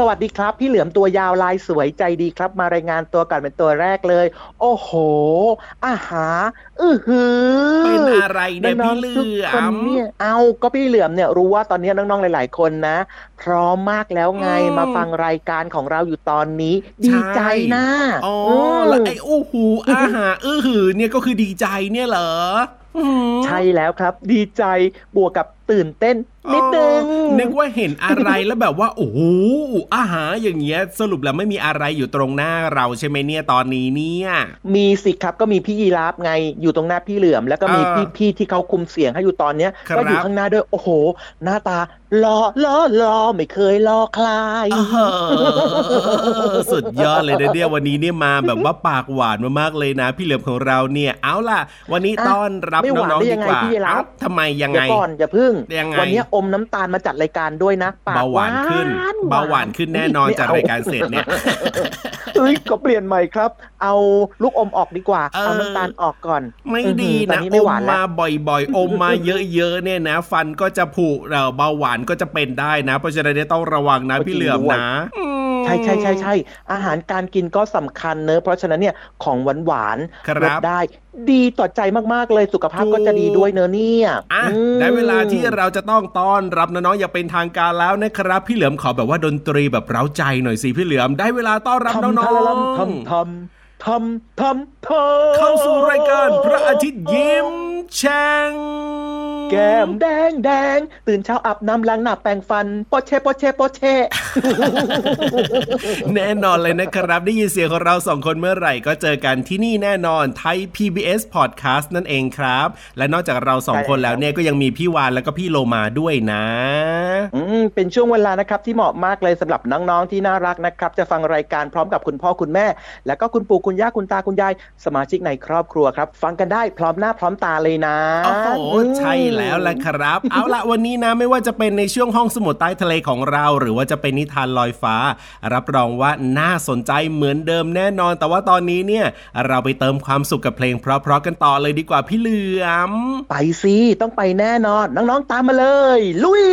สวัสดีครับ พี่เหลือมตัวยาวลายสวยใจดีครับ มารายงานตัวก่อนเป็นตัวแรกเลย โอ้โหอาหาอือหือเป็นอะไรเนี่ยพี่เหลือมเนี่ยเอาก็พี่เหลือมเนี่ยรู้ว่าตอนนี้น้องๆหลาย ๆ คนนะ พร้อมมากแล้วไงมาฟังรายการของเราอยู่ตอนนี้ ดีใจนะอ๋อแล้วไอ้อู้หูอาหาอือหือเนี่ยก็คือดีใจเนี่ยเหรอใช่แล้วครับ ดีใจบวกกับ ตื่นเต้นนิดนึงนึกว่าเห็นอะไรแล้วแบบว่าโอ้โหอาหารอย่างเงี้ยสรุปแล้วไม่มีอะไรอยู่ตรงหน้าเราใช่ไหมเนี่ยตอนนี้เนี่ยมีสิครับก็มีพี่ยีราฟไงอยู่ตรงหน้าพี่เหลือม แล้วก็มีพี่พี่ที่เขาคุมเสียงให้อยู่ตอนเนี้ยก็อยู่ข้างหน้าด้วยโอ้โห หน้าตาหล่อหล่อหล่อไม่เคยหล่อใครสุดยอดเลยนะเนี่ยวันนี้เนี่ยมาแบบว่าปากหวานมากๆเลยนะ พี่เหลือมของเราเนี่ยเอาล่ะ วันนี้ต้อนรับน้องๆดีกว่าเอ้าทำไมยังไงก่อนอย่าพึ่งยังไงวันนี้อมน้ำตาลมาจัดรายการด้วยนะปากเบาหวานขึ้นหเบาหวานขึ้นแน่นอนไม่จากเอรายการเสร็จเนี่ยเอ้ยก็เปลี่ยนใหม่ครับ เอาลูกอมออกดีกว่า เออเอาน้ำตาลออกก่อน ไม่ดีตอนนะนี้อไม่มหวานแล้วมาบ่อยๆ อมมาเยอะๆเนี่ยนะ ฟันก็จะผุเราเบาหวานก็จะเป็นได้นะ เพราะฉะนั้นเนี่ยต้องระวังนะพี่เหลือมนะอืมใช่ใช่ใช่ใช่อาหารการกินก็สำคัญเนอะเพราะฉะนั้นเนี่ยของหวานหวานๆครับลดได้ ดีต่อใจมากๆเลยสุขภาพก็จะดีด้วยเนอะเนี่ยอะอืมได้เวลาที่เราจะต้องต้อนรับน้องๆอย่างเป็นทางการแล้วนะครับ พี่เหลือมขอแบบว่าดนตรีแบบเร้าใจหน่อยสิพี่เหลือมได้เวลาต้อนรับน้ทำองทำๆทำ ทำทำทำเข้าสู่รายการพระอาทิตย์ยิ้มแฉ่งแก้มแดงแดงตื่นเช้าอาบน้ำล้างหน้าแปรงฟันโปะเชะโปะเชะโปะเชะแน่นอนเลยนะครับ ได้ยินเสียงของเราสองคนเมื่อไหร่ก็เจอกันที่นี่แน่นอนไทย PBS Podcast นั่นเองครับ และนอกจากเราสองใช่คนแล้วครับเนี่ยก็ยังมีพี่วานแล้วก็พี่โลมาด้วยนะอืมเป็นช่วงเวลานะครับที่เหมาะมากเลยสำหรับน้องๆที่น่ารักนะครับ จะฟังรายการพร้อมกับคุณพ่อคุณแม่ แล้วก็คุณปู่คุณย่าคุณตาคุณยาย สมาชิกในครอบครัวครับ ฟังกันได้พร้อมหน้าพร้อมตาเลยนะโอ้โหอืมใช่แล้วแหละครับ เอาละวันนี้นะไม่ว่าจะเป็นในช่วงห้องสมุดใต้ทะเลของเรา หรือว่าจะเป็นนิทานลอยฟ้า รับรองว่าน่าสนใจเหมือนเดิมแน่นอน แต่ว่าตอนนี้เนี่ย เราไปเติมความสุขกับเพลงเพราะๆกันต่อเลยดีกว่าพี่เหลือมไปสิต้องไปแน่นอน น้องๆตามมาเลย ลุย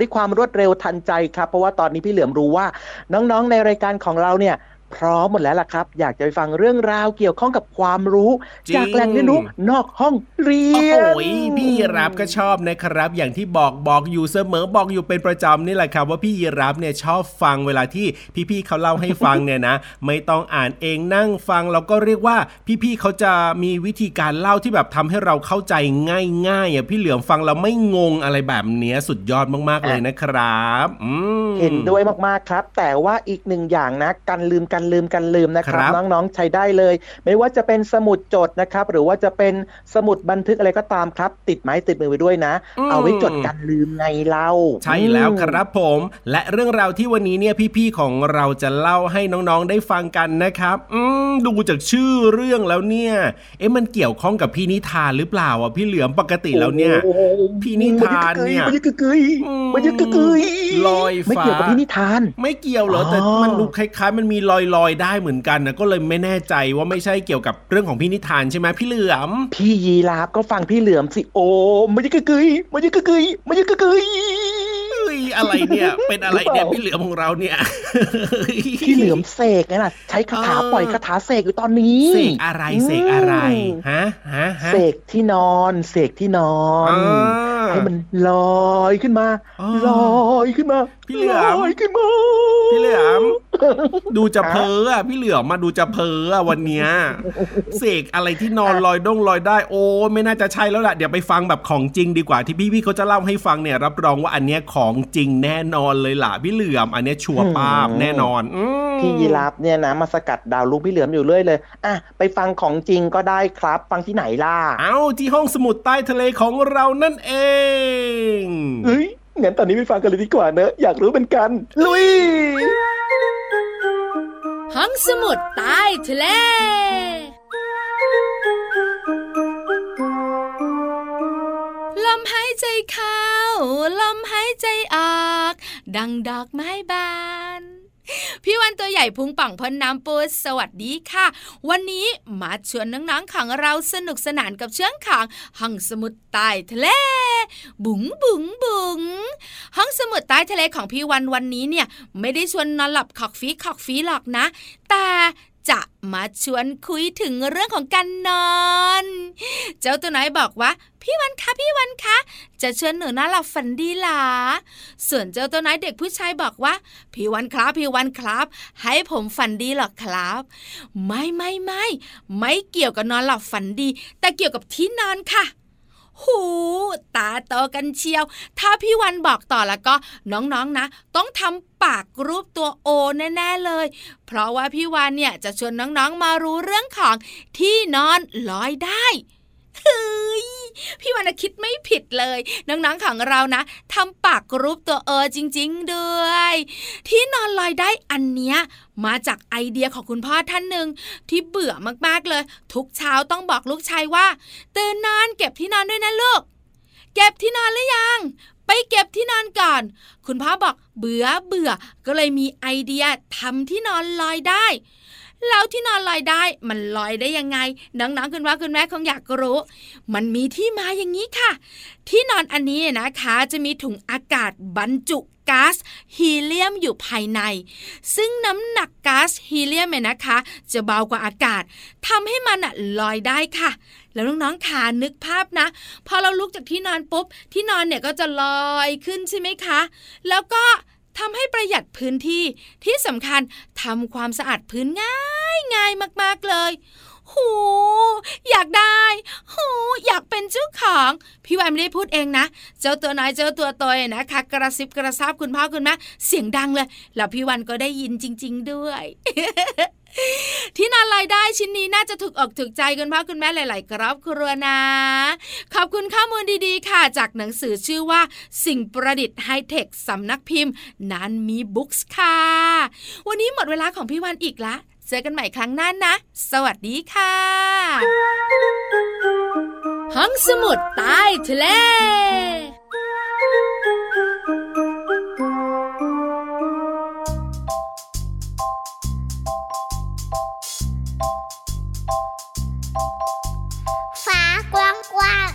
ด้วยความรวดเร็วทันใจครับ เพราะว่าตอนนี้พี่เหลือมรู้ว่า น้องๆในรายการของเราเนี่ย พร้อมหมดแล้วล่ะครับ อยากจะไปฟังเรื่องราวเกี่ยวข้องกับความรู้จริงจากแหล่งเรียนรู้นอกห้องเรีโอ้ยโหนพี่ยีรับก็ชอบนะครับ อย่างที่บอกบอกอยู่เสมอบอกอยู่เป็นประจำนี่แหละครับ ว่าพี่ยีรับเนี่ยชอบฟังเวลาที่พี่ๆเขาเล่าให้ฟังเนี่ยนะ ไม่ต้องอ่านเองนั่งฟังเราก็เรียกว่าพี่ๆเขาจะมีวิธีการเล่าที่แบบทำให้เราเข้าใจง่ายๆอะพี่เหลือมฟังเราไม่งงอะไรแบบเนี้ยสุดยอดมากๆเลยนะครับอืมเห็นด้วยมากๆครับ แต่ว่าอีกหนึ่งอย่างนะกันลืมกันลืมกันลืมนะครับครับ น้องๆใช้ได้เลย ไม่ว่าจะเป็นสมุดจดนะครับ หรือว่าจะเป็นสมุดบันทึกอะไรก็ตามครับ ติดไม้ติดมือไว้ด้วยนะ เอาไว้จดกันลืมไงเล่า ใช่แล้วครับผม และเรื่องราวที่วันนี้เนี่ยพี่ๆของเราจะเล่าให้น้องๆได้ฟังกันนะครับ อืมดูจากชื่อเรื่องแล้วเนี่ย เอ๊ะมันเกี่ยวข้องกับพี่นิทานหรือเปล่าอะพี่เหลือมปกติแล้วเนี่ยโอ้โหพี่นิทานเนี่ยมันจะกึกกึยอืมมันจะกึกกึยลอยฟ้าไม่เกี่ยวกับพี่นิทาน ไม่เกี่ยวเหรอแต่อ๋อมันดูคล้ายๆ มันมีลอยลอยได้เหมือนกันนะก็เลยไม่แน่ใจว่าไม่ใช่เกี่ยวกับเรื่องของพี่นิทานใช่ไหมพี่เหลือม พี่ยีราฟก็ฟังพี่เหลือมสิโอ้มันยังกึกกึยมันยังกึกกึยมันยังกึกกึยเฮ้ยอะไรเนี่ยเป็นอะไรเนี่ยพี่เหลือมของเราเนี่ยพี่เหลือมเสกไงล่ะใช้คาถาเออปล่อยคาถาเสกอยู่ตอนนี้เสกอะไรเสกอะไรมฮะฮะฮะเสกที่นอนเสกที่นอนอ่าให้มันลอยขึ้นมาอ๋อลอยขึ้นมา พี่เหลือมลอยขึ้นมาพี่เหลือมดูจะเพ้ออะพี่เหลือมมาดูจะเพ้ออะวันเนี้ยเสกอะไรที่นอนลอยดงลอยได้โอ้ไม่น่าจะใช่แล้วล่ะเดี๋ยวไปฟังแบบของจริงดีกว่าที่พี่พี่ๆเขาจะเล่าให้ฟังเนี่ย รับรองว่าอันเนี้ยของจริงแน่นอนเลยล่ะพี่เหลือมอันเนี้ยชัวร์ป้าบแน่นอนอืมพี่ยีราฟเนี่ยนะมาสกัดดาวลูกพี่เหลือมอยู่เรื่อยเลยอะไปฟังของจริงก็ได้ครับ ฟังที่ไหนล่ะเอาที่ห้องสมุดใต้ทะเลของเรานั่นเองเฮ้ยงั้นตอนนี้ไปฟังกันเลยดีกว่าเนอะ อยากรู้เป็นกัน ลุย ห้องสมุดใต้ทะเลลมหายใจเข้า ลมหายใจออก ดังดอกไม้บาน พี่วันตัวใหญ่พุงป่องพ้นน้ำปูสวัสดีค่ะ วันนี้มาชวนน้องๆของเราสนุกสนานกับเชื่องขังห้องสมุดใต้ทะเล บุ๋งบุ๋งบุ๋งห้องสมุดใต้ทะเลของพี่วันวันนี้เนี่ย ไม่ได้ชวนนอนหลับขอกฟีขอกฟีหรอกนะ แต่ จะมาชวนคุยถึงเรื่องของการนอน เจ้าตัวน้อยบอกว่า พี่วันคะพี่วันคะ จะชวนหนูนอนหลับฝันดีหรอส่วนเจ้าตัวน้อยเด็กผู้ชายบอกว่า พี่วันครับพี่วันครับ ให้ผมฝันดีหรอครับ ไม่ไม่ไม่ไม่เกี่ยวกับนอนหลับฝันดี แต่เกี่ยวกับที่นอนค่ะ หูตาโตกันเชียว ถ้าพี่วันบอกต่อแล้วก็น้องๆนะ ต้องทำปากรูปตัวโอแน่ๆเลย เพราะว่าพี่วันเนี่ยจะชวนน้องๆมารู้เรื่องของที่นอนลอยได้เฮ้ย พี่วันน่ะคิดไม่ผิดเลยน้องๆของเรานะทำปากรูปตัวเออจริง ๆ ด้วย ที่นอนลอยได้อันเนี้ยมาจากไอเดียของคุณพ่อท่านหนึ่งที่เบื่อมากๆเลย ทุกเช้าต้องบอกลูกชายว่าตื่นนอนเก็บที่นอนด้วยนะลูก เก็บที่นอนหรือยังไปเก็บที่นอนก่อน คุณพ่อบอกเบื่อเบื่อ ก็เลยมีไอเดียทำที่นอนลอยได้ แล้วที่นอนลอยได้มันลอยได้ยังไงน้องๆคุณว่าคุณแม่คงอยากรู้ มันมีที่มาอย่างนี้ค่ะ ที่นอนอันนี้นะคะ จะมีถุงอากาศบรรจุก๊าซฮีเลียมอยู่ภายใน ซึ่งน้ำหนักก๊าซฮีเลียมเนี่ยนะคะ จะเบากว่าอากาศทำให้มันอะลอยได้ค่ะ แล้วน้องๆขานึกภาพนะ พอเราลุกจากที่นอนปุ๊บ ที่นอนเนี่ยก็จะลอยขึ้นใช่ไหมคะ แล้วก็ ทำให้ประหยัดพื้นที่ที่สำคัญทำความสะอาดพื้นง่ายง่ายมากๆเลย หูอยากได้หูอยากเป็นเจ้าของ พี่วายไม่ได้พูดเองนะ เจ้าตัวน้อยเจ้าตัวโตยนะคะ กระซิบกระซาบคุณพ่อคุณแม่เสียงดังเลย แล้วพี่วันก็ได้ยินจริง ๆ ด้วยที่นอนลอยได้ชิ้นนี้น่าจะถูกออกถูกใจคุณพ่อคุณแม่หลาย ๆ ครอบครัวนะ ขอบคุณข้อมูลดีๆ ค่ะ จากหนังสือชื่อว่า สิ่งประดิษฐ์ไฮเทคสำนักพิมพ์ นันมีบุ๊กส์ค่ะ วันนี้หมดเวลาของพี่วันอีกละ เจอกันใหม่ครั้งหน้านะ สวัสดีค่ะ ห้องสมุดใต้ทะเลฟ้ากว้างกว้าง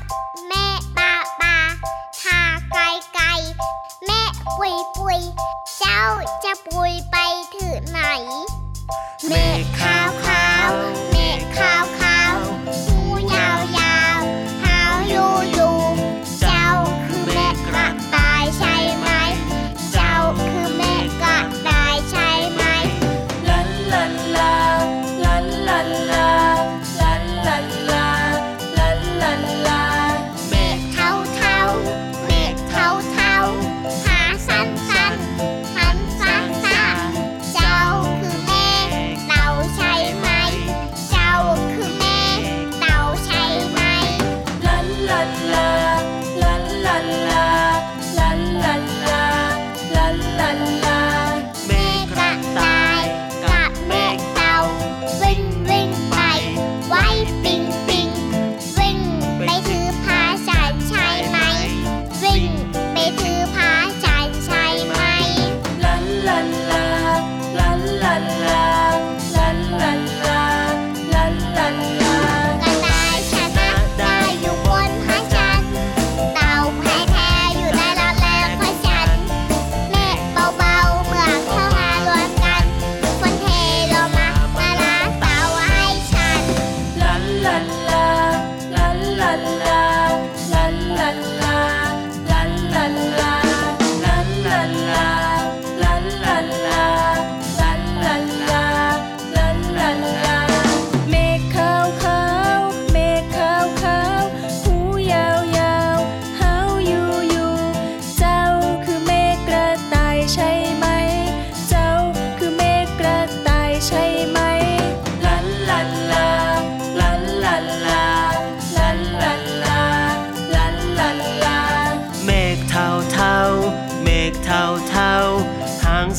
แม่ปาปาทาไกลไกลแม่ปุยปุย เจ้าจะปุยไปถึงไหน เ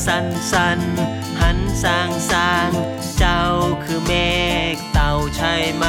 สันสันหันสางสางเจ้าคือเมฆเต่าใช่ไหม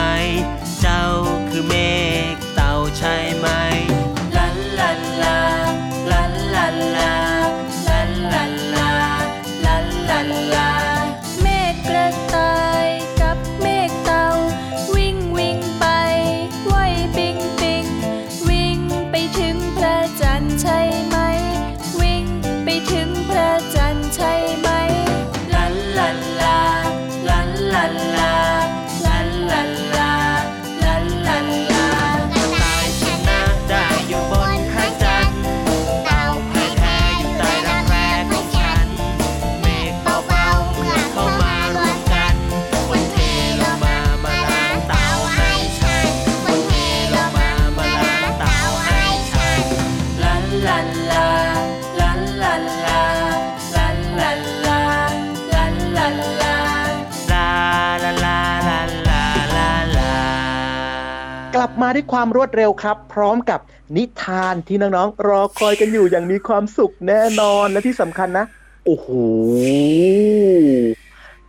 มาด้วยความรวดเร็วครับ พร้อมกับนิทานที่น้องๆ รอคอยกันอยู่อย่างมีความสุขแน่นอนและที่สำคัญนะ โอ้โห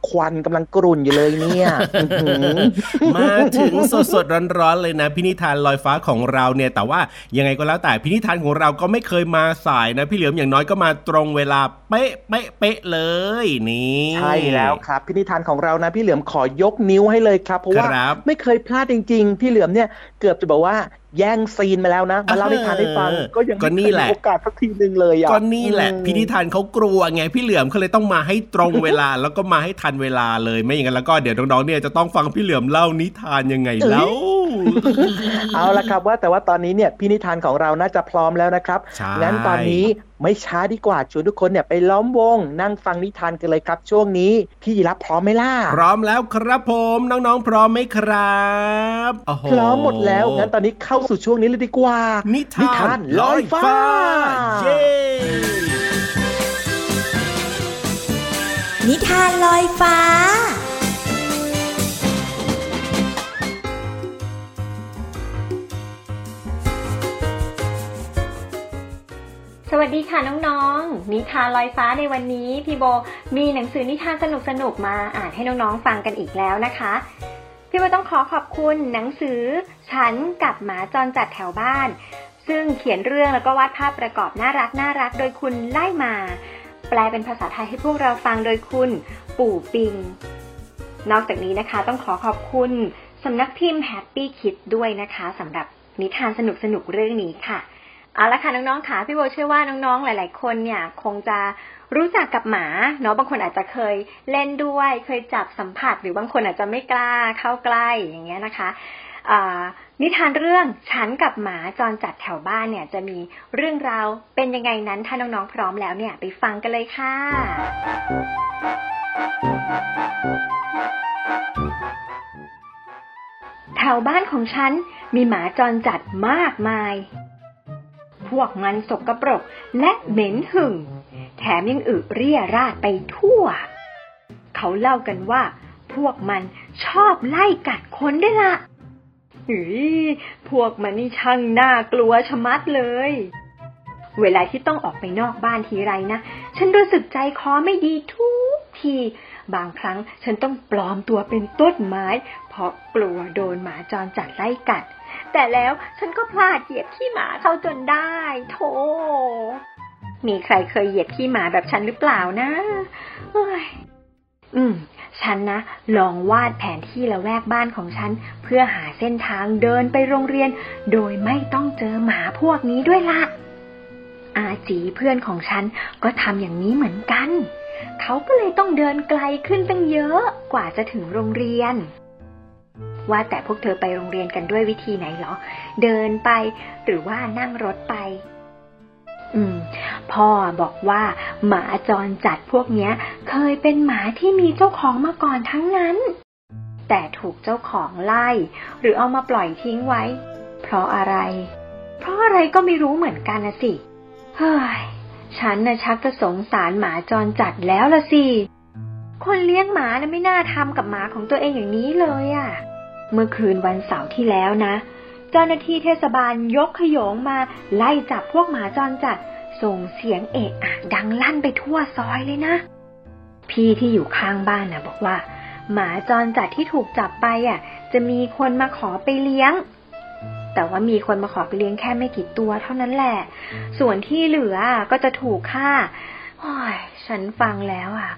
ควันกำลังกรุ่นอยู่เลยเนี่ยมาถึงสดๆร้อนๆเลยนะพินิธานลอยฟ้าของเราเนี่ย แต่ว่ายังไงก็แล้วแต่พินิธานของเราก็ไม่เคยมาสายนะ พี่เหลือมอย่างน้อยก็มาตรงเวลาเป๊ะเป๊ะเป๊ะเลยนี่ใช่แล้วครับ พินิธานของเรานะพี่เหลือมขอยกนิ้วให้เลยครับเพราะว่าไม่เคยพลาดจริง ๆ พี่เหลือมเนี่ยเกือบจะบอกว่า แย่งซีนมาแล้วนะมาเล่านิทานให้ฟังก็ยังก็ไม่นี่เคยแหละมีโอกาสสักทีหนึ่งเลยอะก็นี่แหละอืมพินิธานเขากลัวไงพี่เหลือมเขาเลยต้องมาให้ตรงเวลาแล้วก็มาให้ทันเวลาเลยไม่อย่างนั้นแล้วก็เดี๋ยวน้องๆเนี่ยจะต้องฟังพี่เหลือมเล่านิทานยังไงเล่า เอาละครับว่าแต่ว่าตอนนี้เนี่ยพี่นิทานของเราน่าจะพร้อมแล้วนะครับใช่งั้นตอนนี้ไม่ช้าดีกว่าชวนทุกคนเนี่ยไปล้อมวง นั่งฟังนิทานกันเลยครับ ช่วงนี้พี่ยีรับพร้อมไหมล่ะพร้อมแล้วครับผมน้องๆพร้อมไหมครับโโพร้อมหมดแล้วงั้นตอนนี้เข้าสู่ช่วงนี้เลยดีกว่า นินิทาทานนลอยฟ้าเย้นิทานลอยฟ้า สวัสดีค่ะน้องๆ นิทานลอยฟ้าในวันนี้พี่โบมีหนังสือนิทานสนุกๆมาอ่านให้น้องๆฟังกันอีกแล้วนะคะ พี่โบต้องขอขอบคุณหนังสือฉันกับหมาจรจัดแถวบ้าน ซึ่งเขียนเรื่องแล้วก็วาดภาพประกอบน่ารักน่ารักโดยคุณไล่มา แปลเป็นภาษาไทยให้พวกเราฟังโดยคุณปู่ปิง นอกจากนี้นะคะต้องขอขอบคุณสำนักพิมพ์ Happy Kids ด้วยนะคะสำหรับนิทานสนุกๆเรื่องนี้ค่ะ เอาละค่ะน้องๆค่ะพี่โบเชื่อว่าน้องๆหลาย ๆ คนเนี่ยคงจะรู้จักกับหมาเนาะบางคนอาจจะเคยเล่นด้วย เคยจับสัมผัส หรือบางคนอาจจะไม่กล้าเข้าใกล้อย่างเงี้ยนะคะนิทานเรื่องฉันกับหมาจรจัดแถวบ้านเนี่ยจะมีเรื่องราวเป็นยังไงนั้นถ้าน้องๆพร้อมแล้วเนี่ยไปฟังกันเลยค่ะ แถวบ้านของฉันมีหมาจรจัดมากมาย พวกมันสกปรกและเหม็นหึ่ง แถมยังอึเรี่ยราดไปทั่ว เขาเล่ากันว่า พวกมันชอบไล่กัดคนด้วยละหืยพวกมันนี่ช่างน่ากลัวชะมัดเลย เวลาที่ต้องออกไปนอกบ้านทีไรนะ ฉันรู้สึกใจคอไม่ดีทุกที บางครั้งฉันต้องปลอมตัวเป็นต้นไม้ เพราะกลัวโดนหมาจรจัดไล่กัด แต่แล้วฉันก็พลาดเหยียบขี้หมาเข้าจนได้ โธ่มีใครเคยเหยียบขี้หมาแบบฉันหรือเปล่านะเอ้ยอืม ฉันนะ ลองวาดแผนที่ละแวกบ้านของฉัน เพื่อหาเส้นทางเดินไปโรงเรียน โดยไม่ต้องเจอหมาพวกนี้ด้วยละอาจีเพื่อนของฉันก็ทำอย่างนี้เหมือนกัน เขาก็เลยต้องเดินไกลขึ้นตั้งเยอะกว่าจะถึงโรงเรียน ว่าแต่พวกเธอไปโรงเรียนกันด้วยวิธีไหนเหรอ เดินไปหรือว่านั่งรถไป อืม พ่อบอกว่า หมาจรจัดพวกเนี้ย เคยเป็นหมาที่มีเจ้าของมาก่อนทั้งนั้น แต่ถูกเจ้าของไล่ หรือเอามาปล่อยทิ้งไว้ เพราะอะไร เพราะอะไรก็ไม่รู้เหมือนกันนะสิเฮ้ยฉันนะชักจะสงสารหมาจรจัดแล้วละสิ คนเลี้ยงหมานะไม่น่าทำกับหมาของตัวเองอย่างนี้เลยอะ่ะ เมื่อคืนวันเสาร์ที่แล้วนะ เจ้าหน้าที่เทศบาลยกขยงมาไล่จับพวกหมาจรจัด ส่งเสียงเอะอะดังลั่นไปทั่วซอยเลยนะ พี่ที่อยู่ข้างบ้านนะบอกว่า หมาจรจัดที่ถูกจับไปอะ จะมีคนมาขอไปเลี้ยง แต่ว่ามีคนมาขอไปเลี้ยงแค่ไม่กี่ตัวเท่านั้นแหละ ส่วนที่เหลือก็จะถูกฆ่าโอ้ยฉันฟังแล้วอะ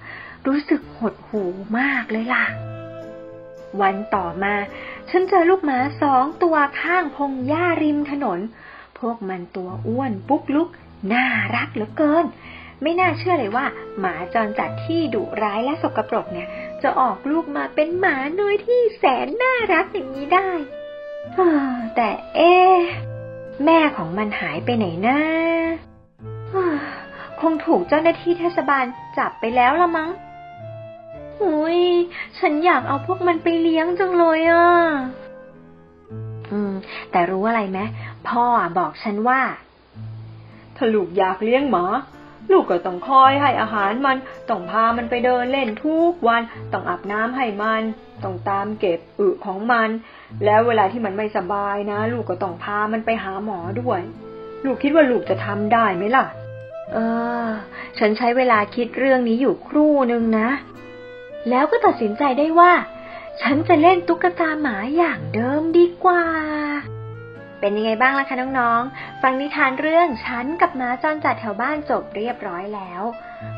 รู้สึกหดหูมากเลยล่ะ วันต่อมา ฉันเจอลูกหมาสองตัวข้างพงหญ้าริมถนน พวกมันตัวอ้วนปุ๊กลุก น่ารักเหลือเกิน ไม่น่าเชื่อเลยว่า หมาจรจัดที่ดุร้ายและสกปรกเนี่ย จะออกลูกมาเป็นหมาน้อยที่แสนน่ารักอย่างนี้ได้แต่เอ๊ะแม่ของมันหายไปไหนนะอ่าคงถูกเจ้าหน้าที่เทศบาลจับไปแล้วละมั้ง อุ้ยฉันอยากเอาพวกมันไปเลี้ยงจังเลยอะ อืม แต่รู้อะไรไหมพ่อบอกฉันว่า ถ้าลูกอยากเลี้ยงหมา ลูกก็ต้องคอยให้อาหารมัน ต้องพามันไปเดินเล่นทุกวัน ต้องอาบน้ำให้มัน ต้องตามเก็บอึของมัน แล้วเวลาที่มันไม่สบายนะ ลูกก็ต้องพามันไปหาหมอด้วย ลูกคิดว่าลูกจะทำได้ไหมล่ะ เออ ฉันใช้เวลาคิดเรื่องนี้อยู่ครู่หนึ่งนะ แล้วก็ตัดสินใจได้ว่า ฉันจะเล่นตุ๊กตาหมาอย่างเดิมดีกว่า เป็นยังไงบ้างล่ะคะน้องๆ ฟังนิทานเรื่องฉันกับหมาจรจัดแถวบ้านจบเรียบร้อยแล้ว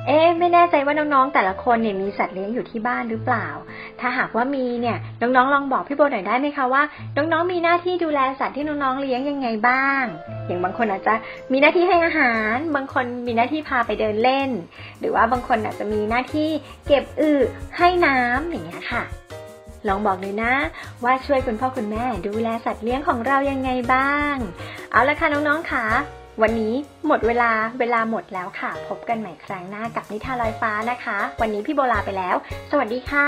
เอ๊ไม่แน่ใจว่าน้องๆ แต่ละคนเนี่ยมีสัตว์เลี้ยงอยู่ที่บ้านหรือเปล่า ถ้าหากว่ามีเนี่ยน้องๆ ลองบอกพี่โบหน่อยได้ไหมคะว่าน้องๆ มีหน้าที่ดูแลสัตว์ที่น้องๆ เลี้ยงยังไงบ้าง อย่างบางคนอาจจะมีหน้าที่ให้อาหาร บางคนมีหน้าที่พาไปเดินเล่น หรือว่าบางคนอาจจะมีหน้าที่เก็บอึให้น้ำอย่างเงี้ยค่ะ ลองบอกเลยนะ ว่าช่วยคุณพ่อคุณแม่ดูแลสัตว์เลี้ยงของเรายังไงบ้าง เอาละค่ะน้องๆค่ะ วันนี้หมดเวลาเวลาหมดแล้วค่ะ พบกันใหม่ครั้งหน้ากับนิทานลอยฟ้านะคะ วันนี้พี่โบลาไปแล้ว สวัสดีค่ะ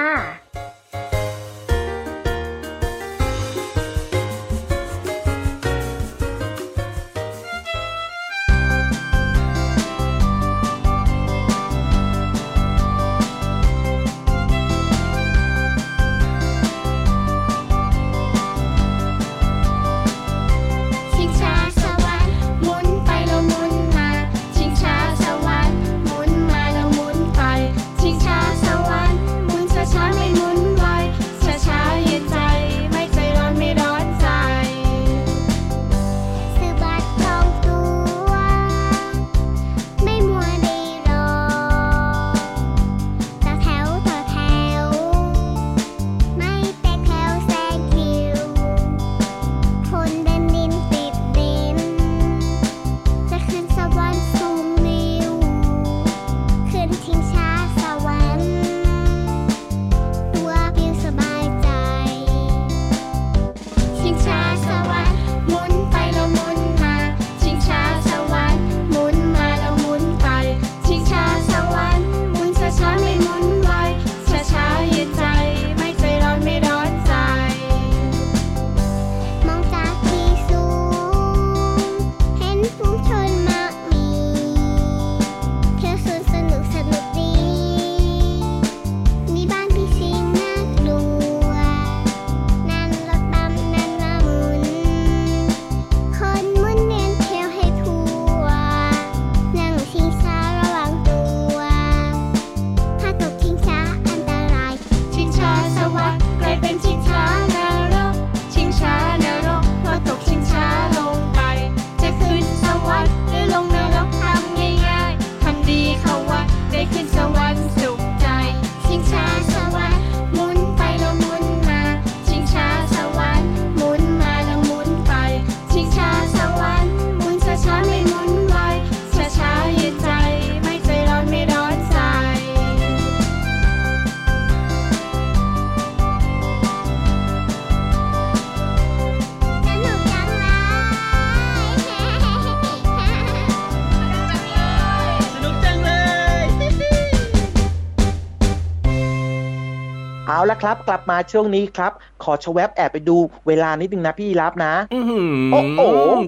ละครับ กลับมาช่วงนี้ครับ ขอชะแวบแอบไปดูเวลานิดนึงนะพี่ยีรับนะอื้อหือโอ้โห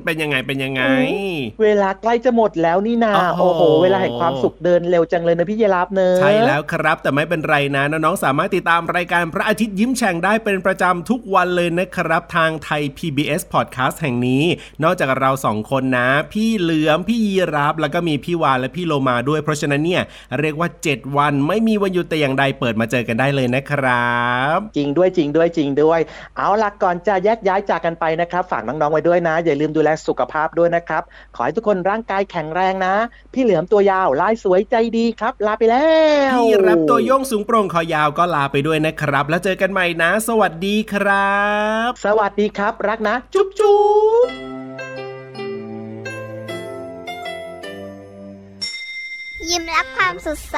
เป็นยังไงเป็นยังไง เวลาใกล้จะหมดแล้วนี่นาโอ้โอ้โหโหเวลาแห่งความสุขเดินเร็วจังเลยนะพี่ยีรับเนอะใช่แล้วครับ แต่ไม่เป็นไรนะน้องๆสามารถติดตามรายการพระอาทิตย์ยิ้มแฉ่งได้เป็นประจำทุกวันเลยนะครับ ทางไทย PBS Podcast แห่งนี้ นอกจากเราสองคนนะ พี่เหลือมพี่ยีรับแล้วก็มีพี่วานและพี่โลมาด้วยเพราะฉะนั้นเนี่ยเรียกว่า 7 วันไม่มีวันหยุดแต่อย่างใดเปิดมาเจอกันได้เลยนะครับ จริงด้วยจริงด้วยจริงด้วย เอาล่ะก่อนจะแยกย้ายจากกันไปนะครับ ฝากน้องๆไว้ด้วยนะ อย่าลืมดูแลสุขภาพด้วยนะครับ ขอให้ทุกคนร่างกายแข็งแรงนะ พี่เหลือมตัวยาวลายสวยใจดีครับ ลาไปแล้วพี่รับตัวโยงสูงโปร่งคอยาวก็ลาไปด้วยนะครับ แล้วเจอกันใหม่นะ สวัสดีครับ สวัสดีครับ รักนะ จุ๊บจุ๊บยิ้มรับความสดใส